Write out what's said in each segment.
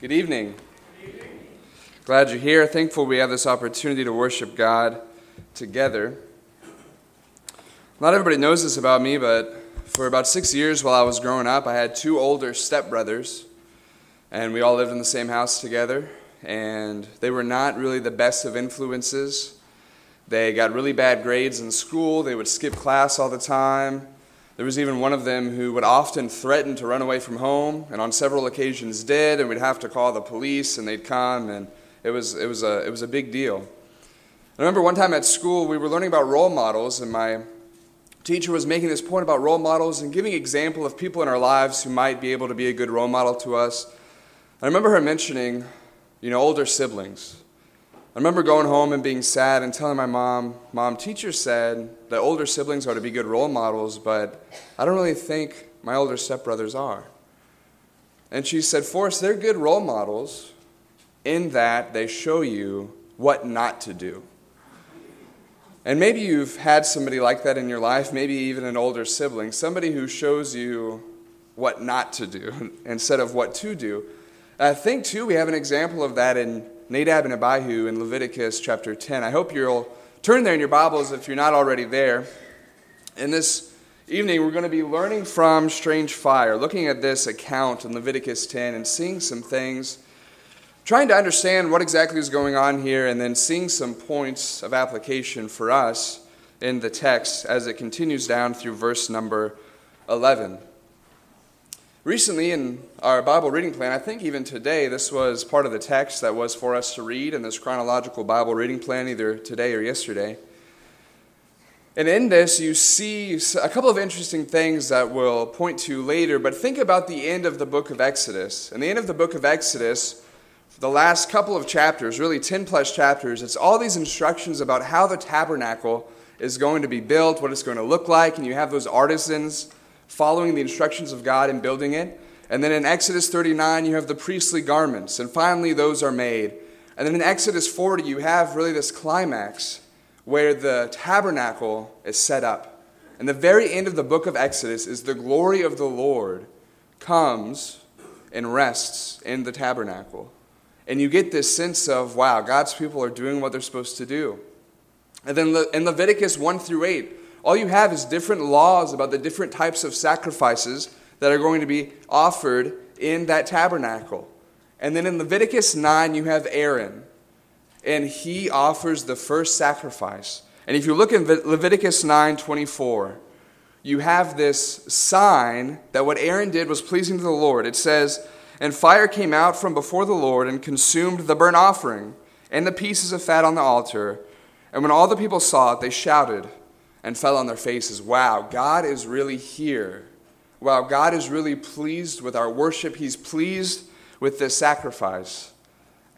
Good evening. Glad you're here. Thankful we have this opportunity to worship God together. Not everybody knows this about me, but for about six years while I was growing up, I had two older stepbrothers, and we all lived in the same house together. And they were not really the best of influences. They got really bad grades in school, they would skip class all the time. There was even one of them who would often threaten to run away from home, and on several occasions did, and we'd have to call the police, and they'd come, and it was, it was, a, it was a big deal. I remember one time at school, we were learning about role models, and my teacher was making this point about role models and giving example of people in our lives who might be able to be a good role model to us. I remember her mentioning, you know, older siblings. I remember going home and being sad and telling my mom, Mom, teacher said that older siblings are to be good role models, but I don't really think my older stepbrothers are. And she said, Forrest, they're good role models in that they show you what not to do. And maybe you've had somebody like that in your life, maybe even an older sibling, somebody who shows you what not to do instead of what to do. I think, too, we have an example of that in Nadab and Abihu in Leviticus chapter 10. I hope you'll turn there in your Bibles if you're not already there. In this evening, we're going to be learning from Strange Fire, looking at this account in Leviticus 10 and seeing some things, trying to understand what exactly is going on here, and then seeing some points of application for us in the text as it continues down through verse number 11. Recently, in our Bible reading plan, I think even today, this was part of the text that was for us to read in this chronological Bible reading plan, either today or yesterday. And in this, you see a couple of interesting things that we'll point to later, but think about the end of the book of Exodus. In the end of the book of Exodus, the last couple of chapters, really 10 plus chapters, it's all these instructions about how the tabernacle is going to be built, what it's going to look like, and you have those artisans following the instructions of God in building it. And then in Exodus 39, you have the priestly garments, and finally those are made. And then in Exodus 40, you have really this climax where the tabernacle is set up. And the very end of the book of Exodus is the glory of the Lord comes and rests in the tabernacle. And you get this sense of, wow, God's people are doing what they're supposed to do. And then in Leviticus 1 through 8, all you have is different laws about the different types of sacrifices that are going to be offered in that tabernacle. And then in Leviticus 9, you have Aaron, and he offers the first sacrifice. And if you look in Leviticus 9 24, you have this sign that what Aaron did was pleasing to the Lord. It says, And fire came out from before the Lord and consumed the burnt offering and the pieces of fat on the altar. And when all the people saw it, they shouted and fell on their faces. Wow, God is really here. Wow, God is really pleased with our worship. He's pleased with this sacrifice.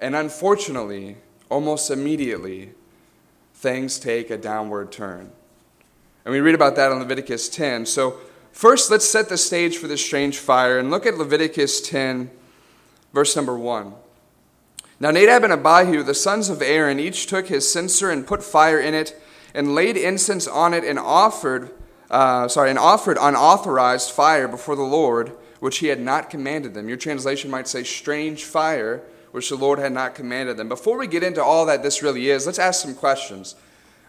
And unfortunately, almost immediately, things take a downward turn. And we read about that in Leviticus 10. So, first, let's set the stage for this strange fire and look at Leviticus 10, verse number 1. Now, Nadab and Abihu, the sons of Aaron, each took his censer and put fire in it and laid incense on it and offered, uh, sorry, and offered unauthorized fire before the Lord, which he had not commanded them. Your translation might say strange fire, which the Lord had not commanded them. Before we get into all that this really is, let's ask some questions.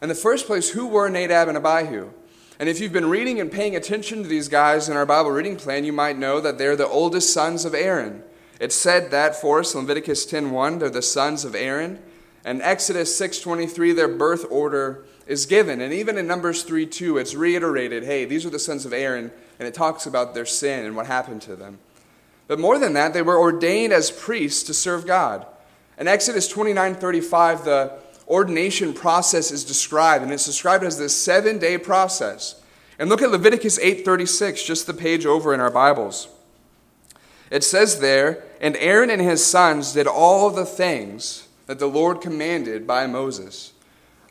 In the first place, who were Nadab and Abihu? And if you've been reading and paying attention to these guys in our Bible reading plan, you might know that they're the oldest sons of Aaron. It said that for us Leviticus 10:1, they're the sons of Aaron. And Exodus 6:23, their birth order is given. And even in Numbers 3 2, it's reiterated hey, these are the sons of Aaron, and it talks about their sin and what happened to them. But more than that, they were ordained as priests to serve God. In Exodus 29 35, the ordination process is described, and it's described as this seven day process. And look at Leviticus 8 36, just the page over in our Bibles. It says there, and Aaron and his sons did all the things that the Lord commanded by Moses.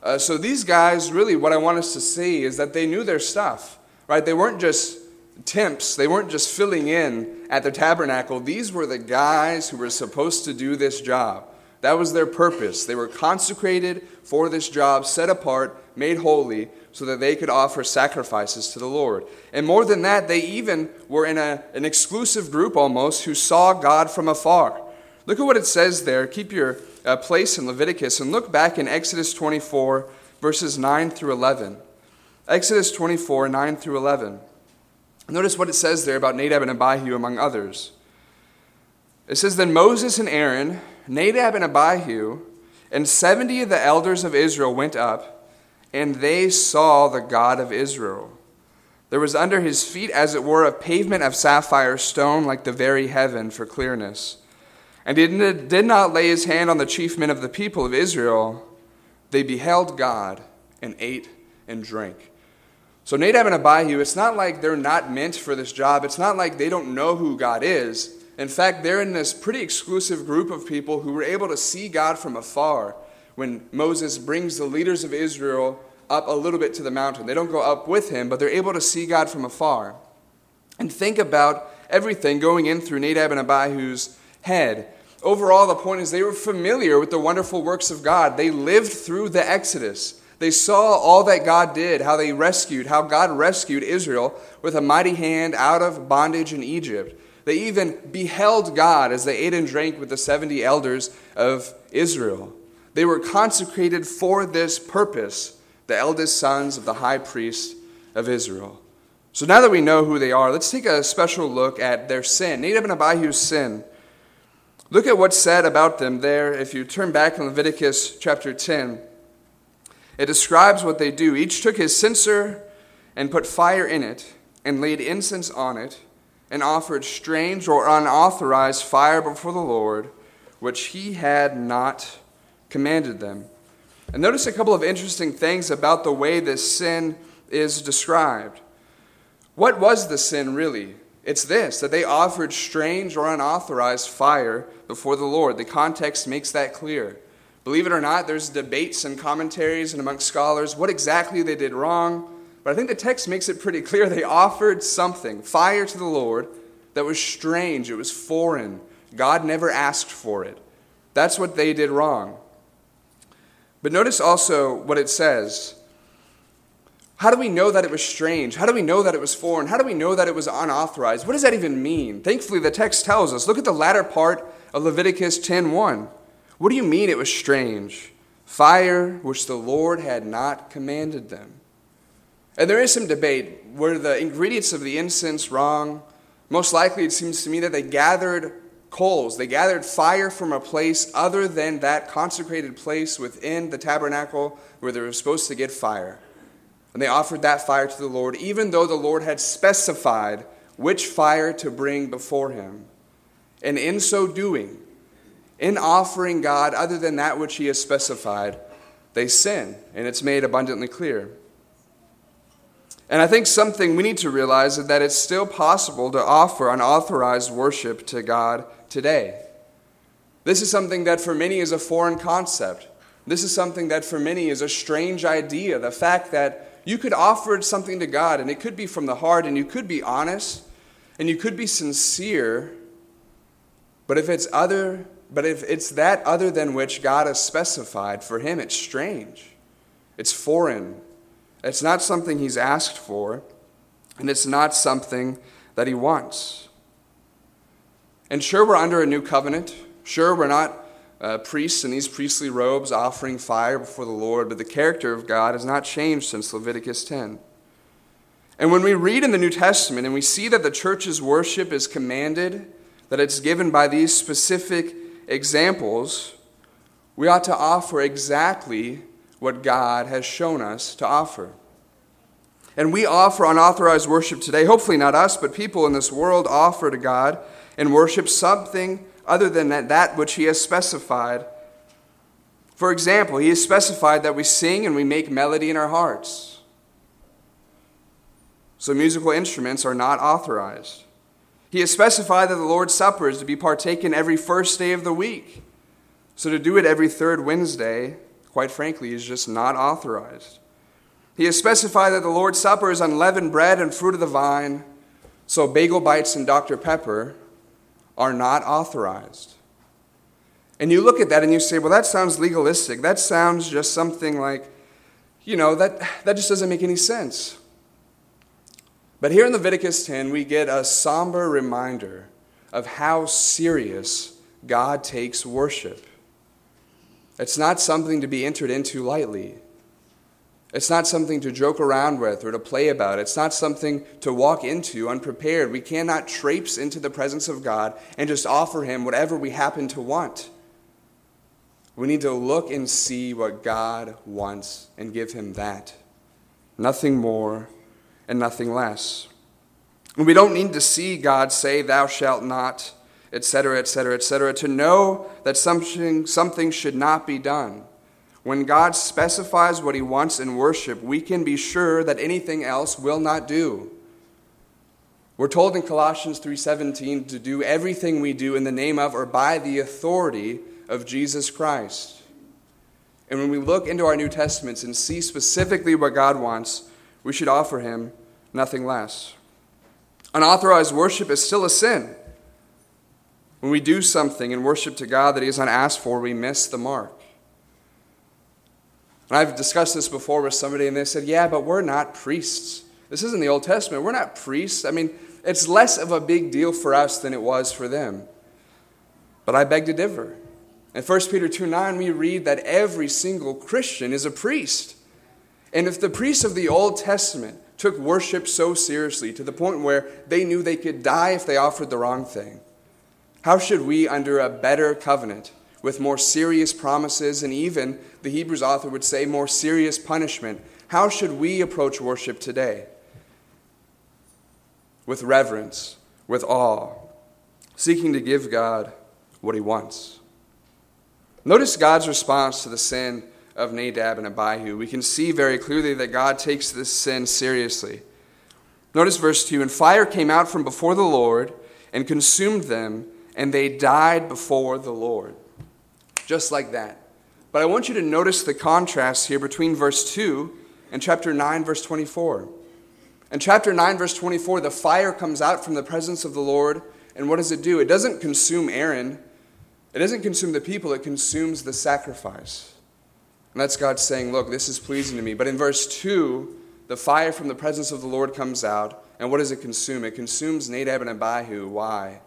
Uh, so these guys, really, what I want us to see is that they knew their stuff, right? They weren't just temps, they weren't just filling in at the tabernacle. These were the guys who were supposed to do this job. That was their purpose. They were consecrated for this job, set apart, made holy, so that they could offer sacrifices to the Lord. And more than that, they even were in a, an exclusive group almost who saw God from afar. Look at what it says there. Keep your uh, place in Leviticus and look back in Exodus 24, verses 9 through 11. Exodus 24, 9 through 11. Notice what it says there about Nadab and Abihu, among others. It says, Then Moses and Aaron, Nadab and Abihu, and 70 of the elders of Israel went up, and they saw the God of Israel. There was under his feet, as it were, a pavement of sapphire stone, like the very heaven, for clearness. And he did not lay his hand on the chief men of the people of Israel. They beheld God and ate and drank. So Nadab and Abihu, it's not like they're not meant for this job. It's not like they don't know who God is. In fact, they're in this pretty exclusive group of people who were able to see God from afar when Moses brings the leaders of Israel up a little bit to the mountain. They don't go up with him, but they're able to see God from afar. And think about everything going in through Nadab and Abihu's head. Overall, the point is they were familiar with the wonderful works of God. They lived through the Exodus. They saw all that God did, how they rescued, how God rescued Israel with a mighty hand out of bondage in Egypt. They even beheld God as they ate and drank with the 70 elders of Israel. They were consecrated for this purpose, the eldest sons of the high priest of Israel. So now that we know who they are, let's take a special look at their sin. Nadab and Abihu's sin. Look at what's said about them there. If you turn back in Leviticus chapter 10, it describes what they do. Each took his censer and put fire in it, and laid incense on it, and offered strange or unauthorized fire before the Lord, which he had not commanded them. And notice a couple of interesting things about the way this sin is described. What was the sin really? It's this that they offered strange or unauthorized fire before the Lord. The context makes that clear. Believe it or not, there's debates and commentaries and amongst scholars what exactly they did wrong. But I think the text makes it pretty clear they offered something, fire to the Lord, that was strange, it was foreign. God never asked for it. That's what they did wrong. But notice also what it says. How do we know that it was strange? How do we know that it was foreign? How do we know that it was unauthorized? What does that even mean? Thankfully, the text tells us. Look at the latter part of Leviticus 10:1. What do you mean it was strange? Fire which the Lord had not commanded them. And there is some debate. Were the ingredients of the incense wrong? Most likely, it seems to me that they gathered coals. They gathered fire from a place other than that consecrated place within the tabernacle where they were supposed to get fire. And they offered that fire to the Lord, even though the Lord had specified which fire to bring before him. And in so doing, in offering God other than that which He has specified, they sin, and it's made abundantly clear. And I think something we need to realize is that it's still possible to offer unauthorized worship to God today. This is something that for many is a foreign concept. This is something that for many is a strange idea. The fact that you could offer something to God, and it could be from the heart, and you could be honest, and you could be sincere, but if it's other but if it's that other than which God has specified, for him it's strange. It's foreign. It's not something he's asked for, and it's not something that he wants. And sure, we're under a new covenant. Sure, we're not uh, priests in these priestly robes offering fire before the Lord, but the character of God has not changed since Leviticus 10. And when we read in the New Testament and we see that the church's worship is commanded, that it's given by these specific examples, we ought to offer exactly what God has shown us to offer. And we offer unauthorized worship today. Hopefully, not us, but people in this world offer to God and worship something other than that, that which He has specified. For example, He has specified that we sing and we make melody in our hearts. So, musical instruments are not authorized. He has specified that the Lord's Supper is to be partaken every first day of the week. So to do it every third Wednesday, quite frankly, is just not authorized. He has specified that the Lord's Supper is unleavened bread and fruit of the vine, so bagel bites and Dr. Pepper are not authorized. And you look at that and you say, well, that sounds legalistic. That sounds just something like, you know, that, that just doesn't make any sense. But here in Leviticus 10, we get a somber reminder of how serious God takes worship. It's not something to be entered into lightly. It's not something to joke around with or to play about. It's not something to walk into unprepared. We cannot traipse into the presence of God and just offer Him whatever we happen to want. We need to look and see what God wants and give Him that. Nothing more and nothing less. And we don't need to see God say, Thou shalt not, etc., etc., etc., to know that something, something should not be done. When God specifies what he wants in worship, we can be sure that anything else will not do. We're told in Colossians 3:17 to do everything we do in the name of or by the authority of Jesus Christ. And when we look into our New Testaments and see specifically what God wants, we should offer him nothing less. Unauthorized worship is still a sin. When we do something in worship to God that He has not asked for, we miss the mark. And I've discussed this before with somebody, and they said, Yeah, but we're not priests. This isn't the Old Testament. We're not priests. I mean, it's less of a big deal for us than it was for them. But I beg to differ. In 1 Peter 2 9, we read that every single Christian is a priest. And if the priests of the Old Testament took worship so seriously to the point where they knew they could die if they offered the wrong thing, how should we, under a better covenant, with more serious promises, and even, the Hebrews author would say, more serious punishment. How should we approach worship today? With reverence, with awe, seeking to give God what he wants. Notice God's response to the sin of Nadab and Abihu. We can see very clearly that God takes this sin seriously. Notice verse 2 And fire came out from before the Lord and consumed them, and they died before the Lord just like that. But I want you to notice the contrast here between verse 2 and chapter 9, verse 24. In chapter 9, verse 24, the fire comes out from the presence of the Lord, and what does it do? It doesn't consume Aaron, it doesn't consume the people, it consumes the sacrifice. And that's God saying, Look, this is pleasing to me. But in verse 2, the fire from the presence of the Lord comes out, and what does it consume? It consumes Nadab and Abihu. Why?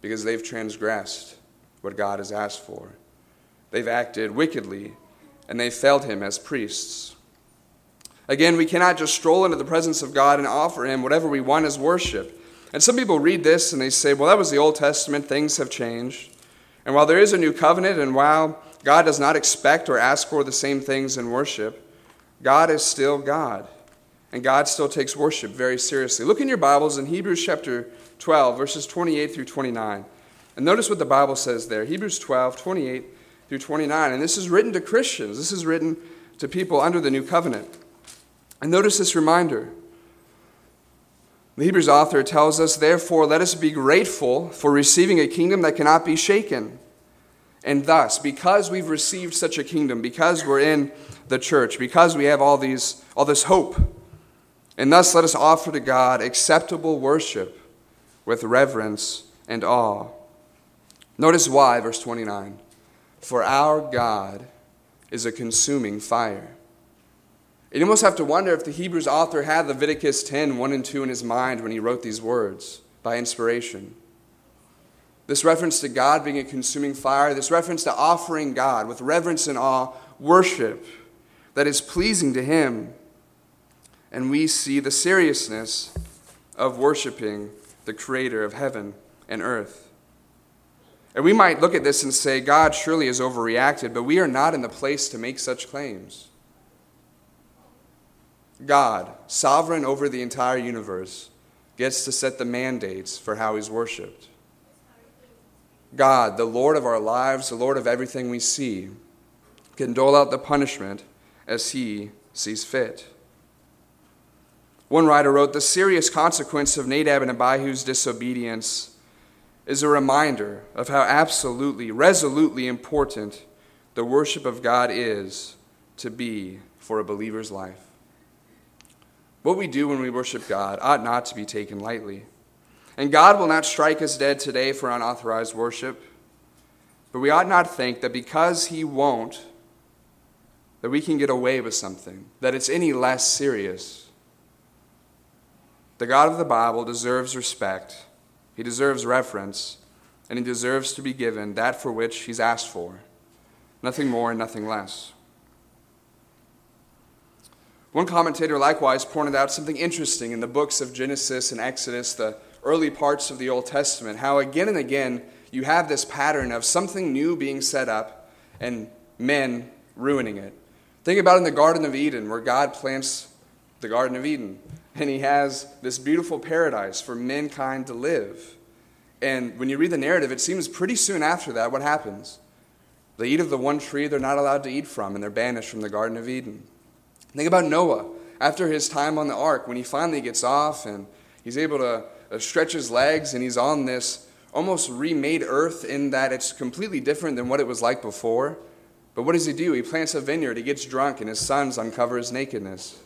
Because they've transgressed what God has asked for. They've acted wickedly, and they failed him as priests. Again, we cannot just stroll into the presence of God and offer him whatever we want as worship. And some people read this and they say, well, that was the Old Testament, things have changed. And while there is a new covenant, and while God does not expect or ask for the same things in worship, God is still God. And God still takes worship very seriously. Look in your Bibles in Hebrews chapter 12, verses 28 through 29. And notice what the Bible says there Hebrews 12, 28 through 29. And this is written to Christians, this is written to people under the new covenant. And notice this reminder. The Hebrews author tells us, Therefore, let us be grateful for receiving a kingdom that cannot be shaken. And thus, because we've received such a kingdom, because we're in the church, because we have all, these, all this hope, and thus let us offer to God acceptable worship with reverence and awe. Notice why, verse 29. For our God is a consuming fire. You almost have to wonder if the Hebrews author had Leviticus 10 1 and 2 in his mind when he wrote these words by inspiration. This reference to God being a consuming fire, this reference to offering God with reverence and awe, worship that is pleasing to Him. And we see the seriousness of worshiping the Creator of heaven and earth. And we might look at this and say, God surely has overreacted, but we are not in the place to make such claims. God, sovereign over the entire universe, gets to set the mandates for how he's worshiped. God, the Lord of our lives, the Lord of everything we see, can dole out the punishment as he sees fit. One writer wrote The serious consequence of Nadab and Abihu's disobedience is a reminder of how absolutely, resolutely important the worship of God is to be for a believer's life. What we do when we worship God ought not to be taken lightly. And God will not strike us dead today for unauthorized worship, but we ought not think that because He won't, that we can get away with something, that it's any less serious. The God of the Bible deserves respect he deserves reference, and he deserves to be given that for which he's asked for. Nothing more and nothing less. One commentator likewise pointed out something interesting in the books of Genesis and Exodus, the early parts of the Old Testament, how again and again you have this pattern of something new being set up and men ruining it. Think about in the Garden of Eden, where God plants the Garden of Eden, and He has this beautiful paradise for mankind to live. And when you read the narrative, it seems pretty soon after that, what happens? They eat of the one tree they're not allowed to eat from, and they're banished from the Garden of Eden. Think about Noah. After his time on the ark, when he finally gets off and he's able to uh, stretch his legs and he's on this almost remade earth in that it's completely different than what it was like before. But what does he do? He plants a vineyard, he gets drunk, and his sons uncover his nakedness.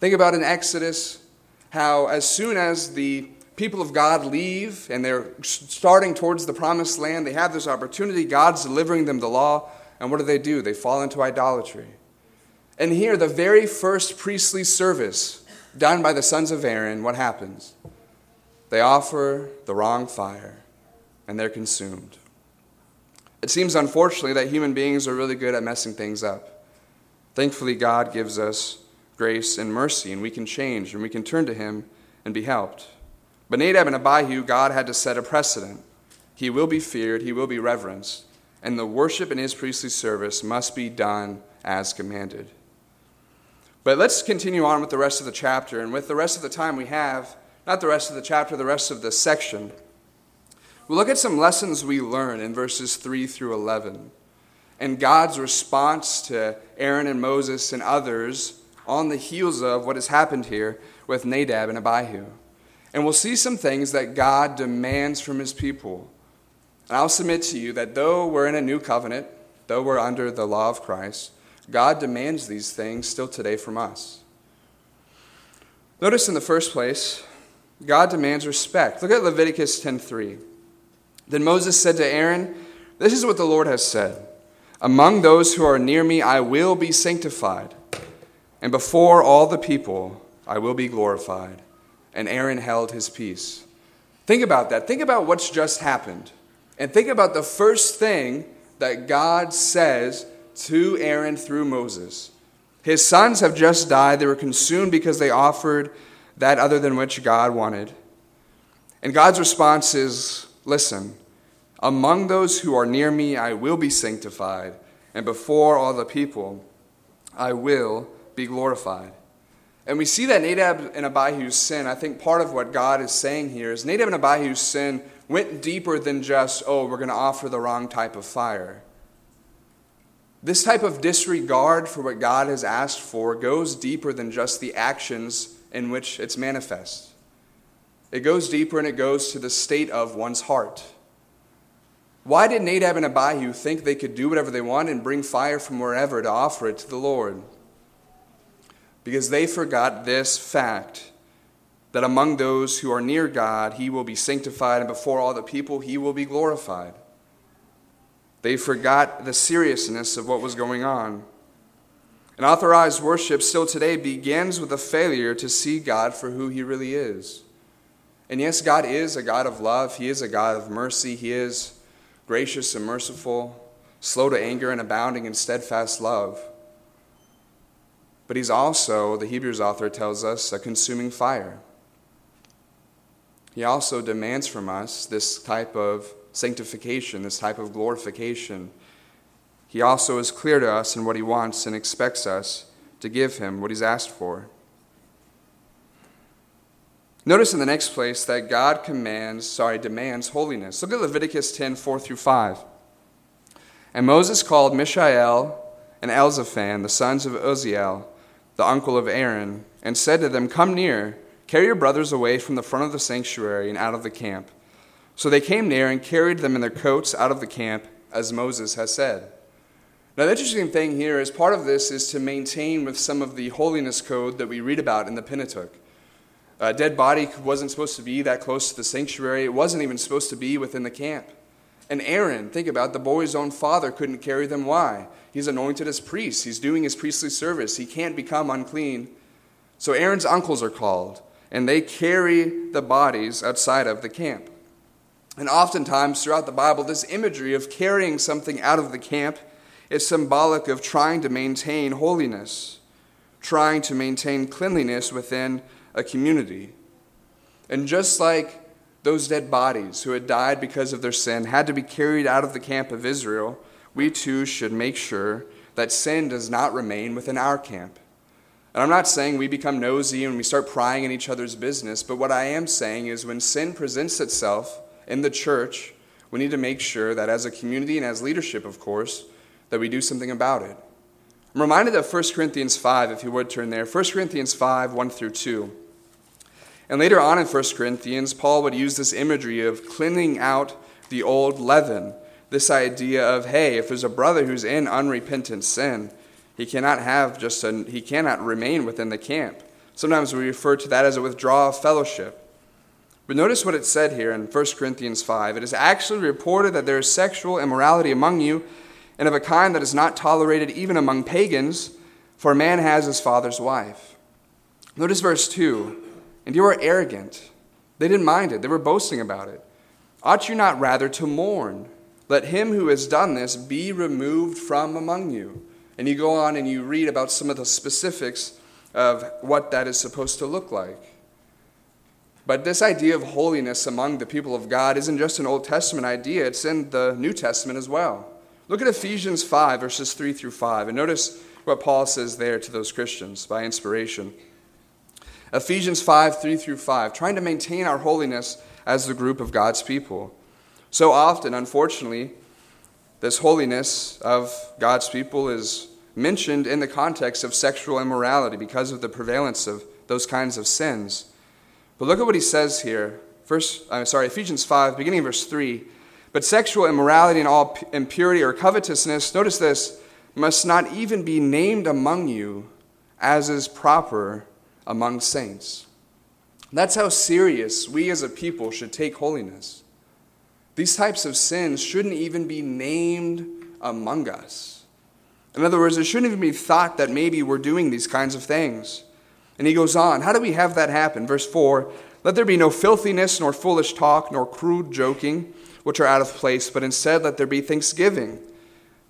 Think about in Exodus how, as soon as the people of God leave and they're starting towards the promised land, they have this opportunity, God's delivering them the law, and what do they do? They fall into idolatry. And here, the very first priestly service done by the sons of Aaron, what happens? They offer the wrong fire and they're consumed. It seems, unfortunately, that human beings are really good at messing things up. Thankfully, God gives us grace and mercy, and we can change and we can turn to Him and be helped. But Nadab and Abihu, God had to set a precedent. He will be feared, he will be reverenced, and the worship in his priestly service must be done as commanded. But let's continue on with the rest of the chapter, and with the rest of the time we have, not the rest of the chapter, the rest of the section. We'll look at some lessons we learn in verses 3 through 11 and God's response to Aaron and Moses and others on the heels of what has happened here with Nadab and Abihu. And we'll see some things that God demands from his people. And I'll submit to you that though we're in a new covenant, though we're under the law of Christ, God demands these things still today from us. Notice in the first place, God demands respect. Look at Leviticus 10:3. Then Moses said to Aaron, This is what the Lord has said Among those who are near me, I will be sanctified, and before all the people, I will be glorified. And Aaron held his peace. Think about that. Think about what's just happened. And think about the first thing that God says to Aaron through Moses. His sons have just died. They were consumed because they offered that other than which God wanted. And God's response is Listen, among those who are near me, I will be sanctified, and before all the people, I will be glorified. And we see that Nadab and Abihu's sin, I think part of what God is saying here is Nadab and Abihu's sin went deeper than just, oh, we're going to offer the wrong type of fire. This type of disregard for what God has asked for goes deeper than just the actions in which it's manifest. It goes deeper and it goes to the state of one's heart. Why did Nadab and Abihu think they could do whatever they want and bring fire from wherever to offer it to the Lord? Because they forgot this fact that among those who are near God, he will be sanctified, and before all the people, he will be glorified. They forgot the seriousness of what was going on. And authorized worship still today begins with a failure to see God for who he really is. And yes, God is a God of love, He is a God of mercy, He is gracious and merciful, slow to anger and abounding in steadfast love. But He's also, the Hebrews author tells us, a consuming fire. He also demands from us this type of sanctification, this type of glorification. He also is clear to us in what He wants and expects us to give Him what He's asked for. Notice in the next place that God commands, sorry, demands holiness. Look at Leviticus 10 4 through 5. And Moses called Mishael and Elzaphan, the sons of Uzziel, the uncle of Aaron, and said to them, Come near, carry your brothers away from the front of the sanctuary and out of the camp. So they came near and carried them in their coats out of the camp, as Moses has said. Now, the interesting thing here is part of this is to maintain with some of the holiness code that we read about in the Pentateuch. A dead body wasn't supposed to be that close to the sanctuary. It wasn't even supposed to be within the camp. And Aaron, think about it, the boy's own father couldn't carry them. Why? He's anointed as priest. He's doing his priestly service. He can't become unclean. So Aaron's uncles are called, and they carry the bodies outside of the camp. And oftentimes throughout the Bible, this imagery of carrying something out of the camp is symbolic of trying to maintain holiness, trying to maintain cleanliness within a community. And just like those dead bodies who had died because of their sin had to be carried out of the camp of Israel, we too should make sure that sin does not remain within our camp. And I'm not saying we become nosy and we start prying in each other's business, but what I am saying is when sin presents itself in the church, we need to make sure that as a community and as leadership, of course, that we do something about it. I'm reminded of 1 Corinthians 5, if you would turn there. 1 Corinthians 5, 1 through 2. And later on in 1 Corinthians, Paul would use this imagery of cleaning out the old leaven. This idea of, hey, if there's a brother who's in unrepentant sin, he cannot have just a, he cannot remain within the camp. Sometimes we refer to that as a withdrawal of fellowship. But notice what it said here in 1 Corinthians 5. It is actually reported that there is sexual immorality among you, and of a kind that is not tolerated even among pagans, for a man has his father's wife. Notice verse 2 and you are arrogant. They didn't mind it, they were boasting about it. Ought you not rather to mourn? Let him who has done this be removed from among you. And you go on and you read about some of the specifics of what that is supposed to look like. But this idea of holiness among the people of God isn't just an Old Testament idea, it's in the New Testament as well. Look at Ephesians 5, verses 3 through 5, and notice what Paul says there to those Christians by inspiration. Ephesians 5 3 through 5, trying to maintain our holiness as the group of God's people. So often, unfortunately, this holiness of God's people is mentioned in the context of sexual immorality because of the prevalence of those kinds of sins. But look at what he says here. First, I'm sorry, Ephesians 5, beginning of verse 3. But sexual immorality and all impurity or covetousness, notice this, must not even be named among you as is proper among saints. That's how serious we as a people should take holiness. These types of sins shouldn't even be named among us. In other words, it shouldn't even be thought that maybe we're doing these kinds of things. And he goes on, How do we have that happen? Verse 4 Let there be no filthiness, nor foolish talk, nor crude joking, which are out of place, but instead let there be thanksgiving.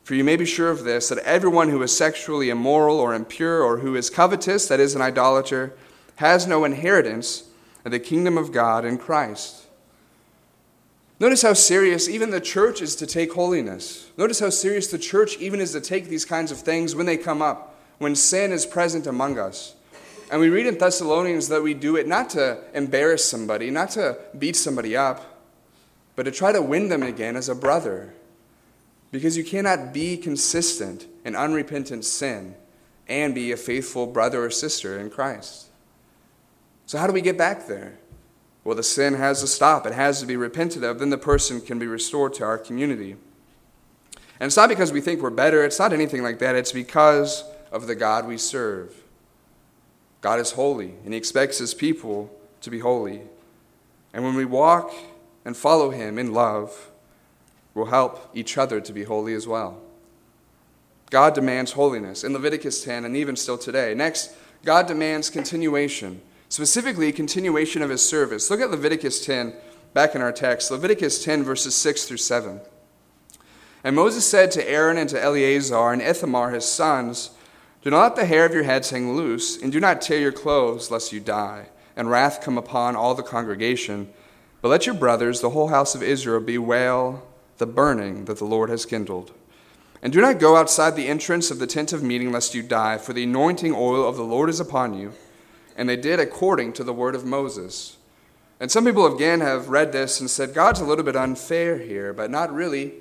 For you may be sure of this, that everyone who is sexually immoral or impure or who is covetous, that is, an idolater, has no inheritance in the kingdom of God in Christ. Notice how serious even the church is to take holiness. Notice how serious the church even is to take these kinds of things when they come up, when sin is present among us. And we read in Thessalonians that we do it not to embarrass somebody, not to beat somebody up, but to try to win them again as a brother because you cannot be consistent in unrepentant sin and be a faithful brother or sister in Christ. So, how do we get back there? Well, the sin has to stop, it has to be repented of, then the person can be restored to our community. And it's not because we think we're better, it's not anything like that, it's because of the God we serve. God is holy, and He expects His people to be holy. And when we walk and follow Him in love, will help each other to be holy as well. God demands holiness in Leviticus 10 and even still today. Next, God demands continuation, specifically continuation of his service. Look at Leviticus 10 back in our text. Leviticus 10, verses 6 through 7. And Moses said to Aaron and to Eleazar and Ithamar his sons, Do not let the hair of your heads hang loose, and do not tear your clothes, lest you die, and wrath come upon all the congregation. But let your brothers, the whole house of Israel, bewail the burning that the Lord has kindled. And do not go outside the entrance of the tent of meeting, lest you die, for the anointing oil of the Lord is upon you. And they did according to the word of Moses. And some people again have read this and said, God's a little bit unfair here, but not really.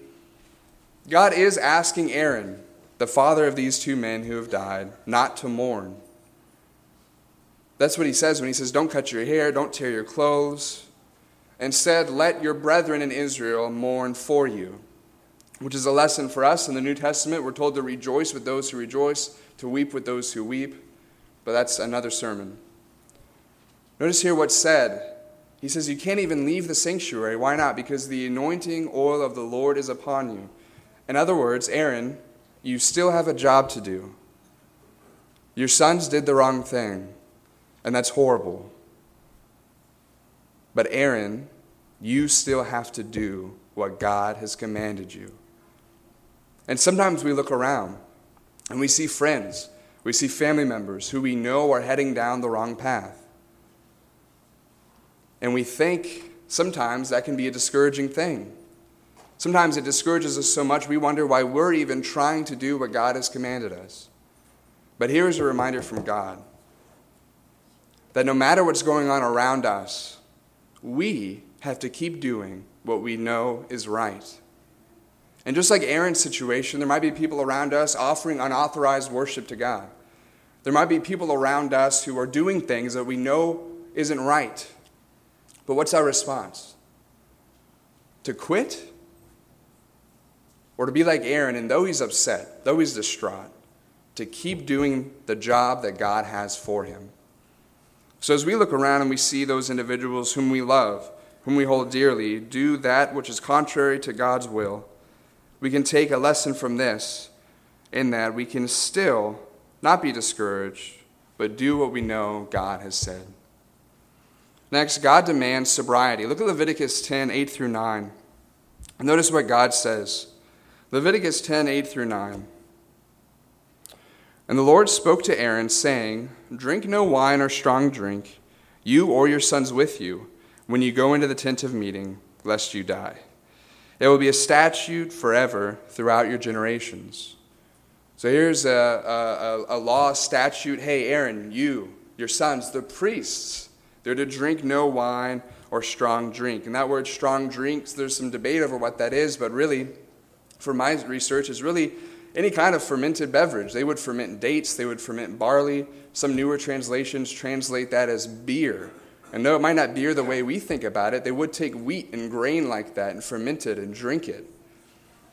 God is asking Aaron, the father of these two men who have died, not to mourn. That's what he says when he says, Don't cut your hair, don't tear your clothes, Instead, let your brethren in Israel mourn for you, which is a lesson for us in the New Testament. We're told to rejoice with those who rejoice, to weep with those who weep, but that's another sermon. Notice here what's said. He says, You can't even leave the sanctuary. Why not? Because the anointing oil of the Lord is upon you. In other words, Aaron, you still have a job to do. Your sons did the wrong thing, and that's horrible. But Aaron you still have to do what God has commanded you. And sometimes we look around and we see friends, we see family members who we know are heading down the wrong path. And we think sometimes that can be a discouraging thing. Sometimes it discourages us so much we wonder why we're even trying to do what God has commanded us. But here is a reminder from God that no matter what's going on around us, we have to keep doing what we know is right. And just like Aaron's situation, there might be people around us offering unauthorized worship to God. There might be people around us who are doing things that we know isn't right. But what's our response? To quit? Or to be like Aaron, and though he's upset, though he's distraught, to keep doing the job that God has for him. So as we look around and we see those individuals whom we love, whom we hold dearly, do that which is contrary to God's will, we can take a lesson from this in that we can still not be discouraged, but do what we know God has said. Next, God demands sobriety. Look at Leviticus 10 8 through 9. Notice what God says. Leviticus 10 8 through 9. And the Lord spoke to Aaron, saying, Drink no wine or strong drink, you or your sons with you, when you go into the tent of meeting, lest you die. It will be a statute forever throughout your generations. So here's a, a, a law, statute. Hey, Aaron, you, your sons, the priests, they're to drink no wine or strong drink. And that word strong drinks, there's some debate over what that is, but really, for my research, is really any kind of fermented beverage. They would ferment dates, they would ferment barley. Some newer translations translate that as beer. And though it might not beer the way we think about it, they would take wheat and grain like that and ferment it and drink it.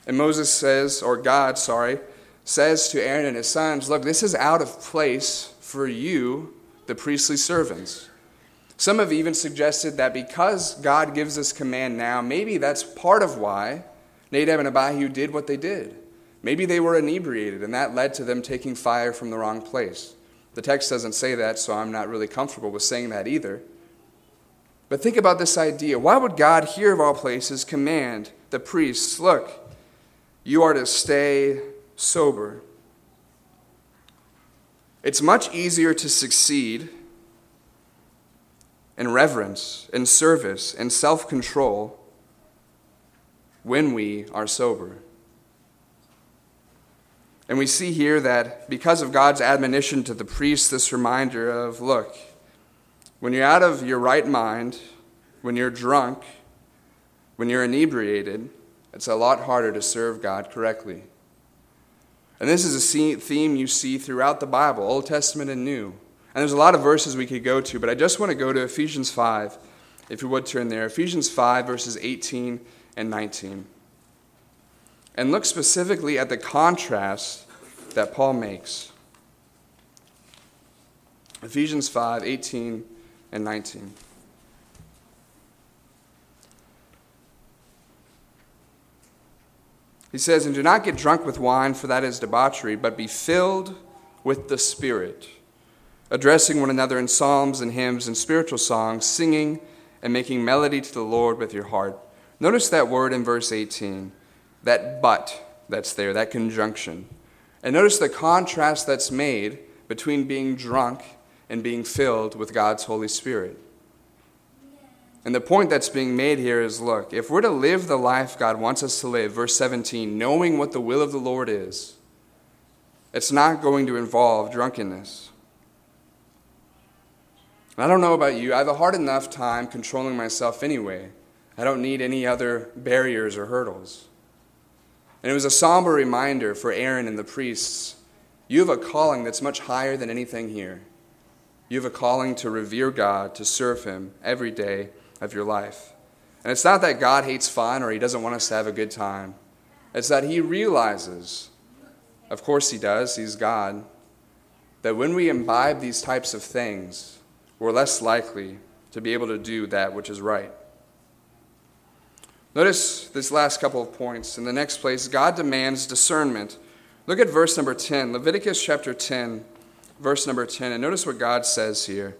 And Moses says, or God, sorry, says to Aaron and his sons, Look, this is out of place for you, the priestly servants. Some have even suggested that because God gives this command now, maybe that's part of why Nadab and Abihu did what they did. Maybe they were inebriated, and that led to them taking fire from the wrong place. The text doesn't say that, so I'm not really comfortable with saying that either. But think about this idea. Why would God, here of all places, command the priests, look, you are to stay sober? It's much easier to succeed in reverence, in service, in self control when we are sober. And we see here that because of God's admonition to the priest, this reminder of look, when you're out of your right mind, when you're drunk, when you're inebriated, it's a lot harder to serve God correctly. And this is a theme you see throughout the Bible, Old Testament and New. And there's a lot of verses we could go to, but I just want to go to Ephesians 5, if you would turn there. Ephesians 5, verses 18 and 19 and look specifically at the contrast that Paul makes. Ephesians 5 18 and 19. He says, And do not get drunk with wine, for that is debauchery, but be filled with the Spirit, addressing one another in psalms and hymns and spiritual songs, singing and making melody to the Lord with your heart. Notice that word in verse 18 that but that's there, that conjunction. And notice the contrast that's made between being drunk and being filled with God's Holy Spirit. And the point that's being made here is look, if we're to live the life God wants us to live, verse 17, knowing what the will of the Lord is, it's not going to involve drunkenness. I don't know about you, I have a hard enough time controlling myself anyway. I don't need any other barriers or hurdles. And it was a somber reminder for Aaron and the priests you have a calling that's much higher than anything here. You have a calling to revere God, to serve Him every day of your life. And it's not that God hates fun or He doesn't want us to have a good time, it's that He realizes, of course He does, He's God, that when we imbibe these types of things, we're less likely to be able to do that which is right. Notice this last couple of points. In the next place, God demands discernment. Look at verse number 10, Leviticus chapter 10, verse number 10, and notice what God says here.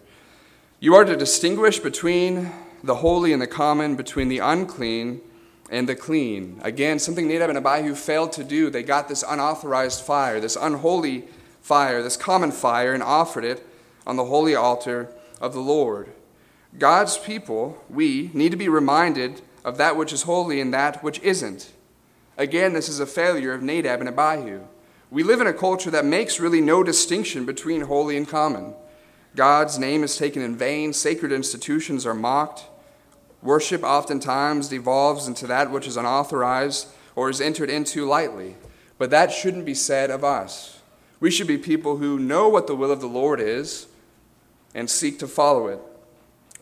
You are to distinguish between the holy and the common, between the unclean and the clean. Again, something Nadab and Abihu failed to do. They got this unauthorized fire, this unholy fire, this common fire, and offered it on the holy altar of the Lord. God's people, we, need to be reminded of that which is holy and that which isn't. Again, this is a failure of Nadab and Abihu. We live in a culture that makes really no distinction between holy and common. God's name is taken in vain, sacred institutions are mocked. Worship oftentimes devolves into that which is unauthorized or is entered into lightly. But that shouldn't be said of us. We should be people who know what the will of the Lord is and seek to follow it.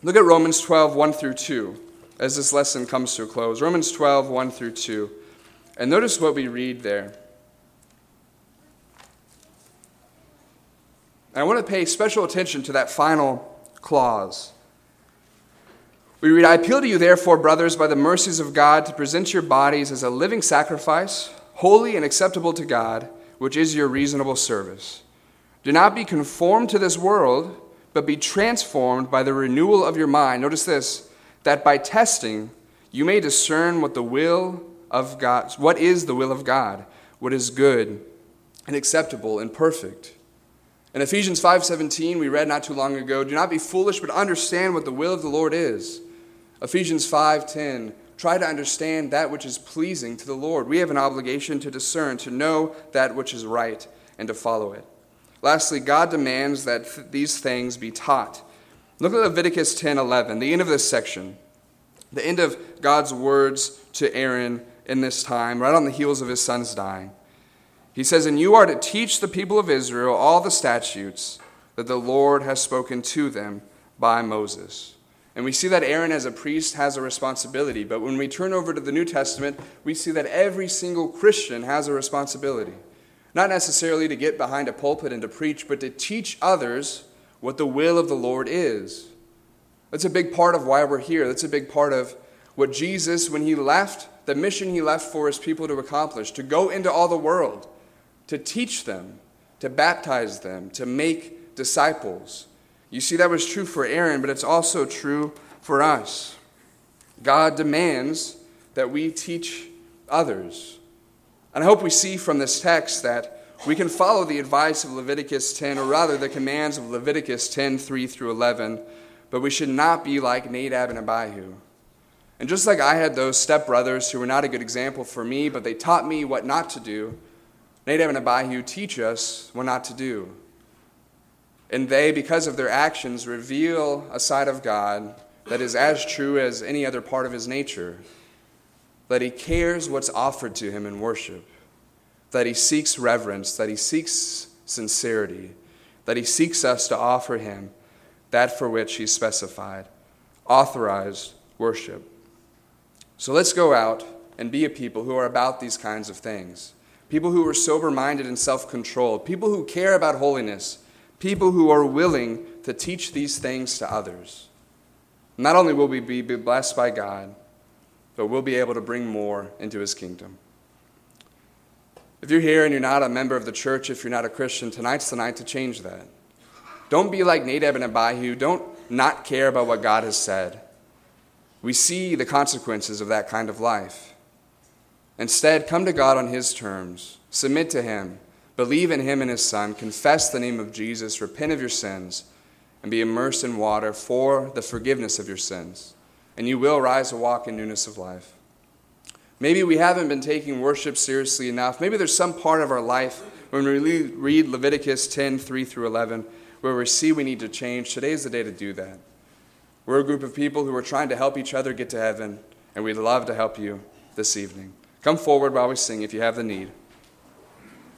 Look at Romans 12, 1 through 2, as this lesson comes to a close. Romans 12, 1 through 2. And notice what we read there. And I want to pay special attention to that final clause. We read, I appeal to you, therefore, brothers, by the mercies of God, to present your bodies as a living sacrifice, holy and acceptable to God, which is your reasonable service. Do not be conformed to this world, but be transformed by the renewal of your mind. Notice this that by testing you may discern what the will of God, what is the will of God, what is good and acceptable and perfect. In Ephesians 5:17 we read not too long ago, do not be foolish but understand what the will of the Lord is. Ephesians 5:10 try to understand that which is pleasing to the Lord. We have an obligation to discern, to know that which is right and to follow it. Lastly, God demands that th- these things be taught. Look at Leviticus 10:11, the end of this section. The end of God's words to Aaron in this time, right on the heels of his son's dying. He says, And you are to teach the people of Israel all the statutes that the Lord has spoken to them by Moses. And we see that Aaron, as a priest, has a responsibility. But when we turn over to the New Testament, we see that every single Christian has a responsibility. Not necessarily to get behind a pulpit and to preach, but to teach others what the will of the Lord is. That's a big part of why we're here. That's a big part of what Jesus, when he left, the mission he left for his people to accomplish, to go into all the world to teach them, to baptize them, to make disciples. You see, that was true for Aaron, but it's also true for us. God demands that we teach others. And I hope we see from this text that we can follow the advice of Leviticus 10, or rather the commands of Leviticus 10 3 through 11, but we should not be like Nadab and Abihu. And just like I had those stepbrothers who were not a good example for me, but they taught me what not to do, Nadab and Abihu teach us what not to do. And they, because of their actions, reveal a side of God that is as true as any other part of his nature. That he cares what's offered to him in worship, that he seeks reverence, that he seeks sincerity, that he seeks us to offer him that for which he specified authorized worship. So let's go out and be a people who are about these kinds of things people who are sober minded and self controlled, people who care about holiness, people who are willing to teach these things to others. Not only will we be blessed by God, but we'll be able to bring more into his kingdom. If you're here and you're not a member of the church, if you're not a Christian, tonight's the night to change that. Don't be like Nadab and Abihu. Don't not care about what God has said. We see the consequences of that kind of life. Instead, come to God on His terms, submit to Him, believe in Him and His Son, confess the name of Jesus, repent of your sins, and be immersed in water for the forgiveness of your sins. And you will rise to walk in newness of life. Maybe we haven't been taking worship seriously enough. Maybe there's some part of our life when we read Leviticus 10 3 through 11 where we see we need to change. Today is the day to do that. We're a group of people who are trying to help each other get to heaven, and we'd love to help you this evening. Come forward while we sing if you have the need.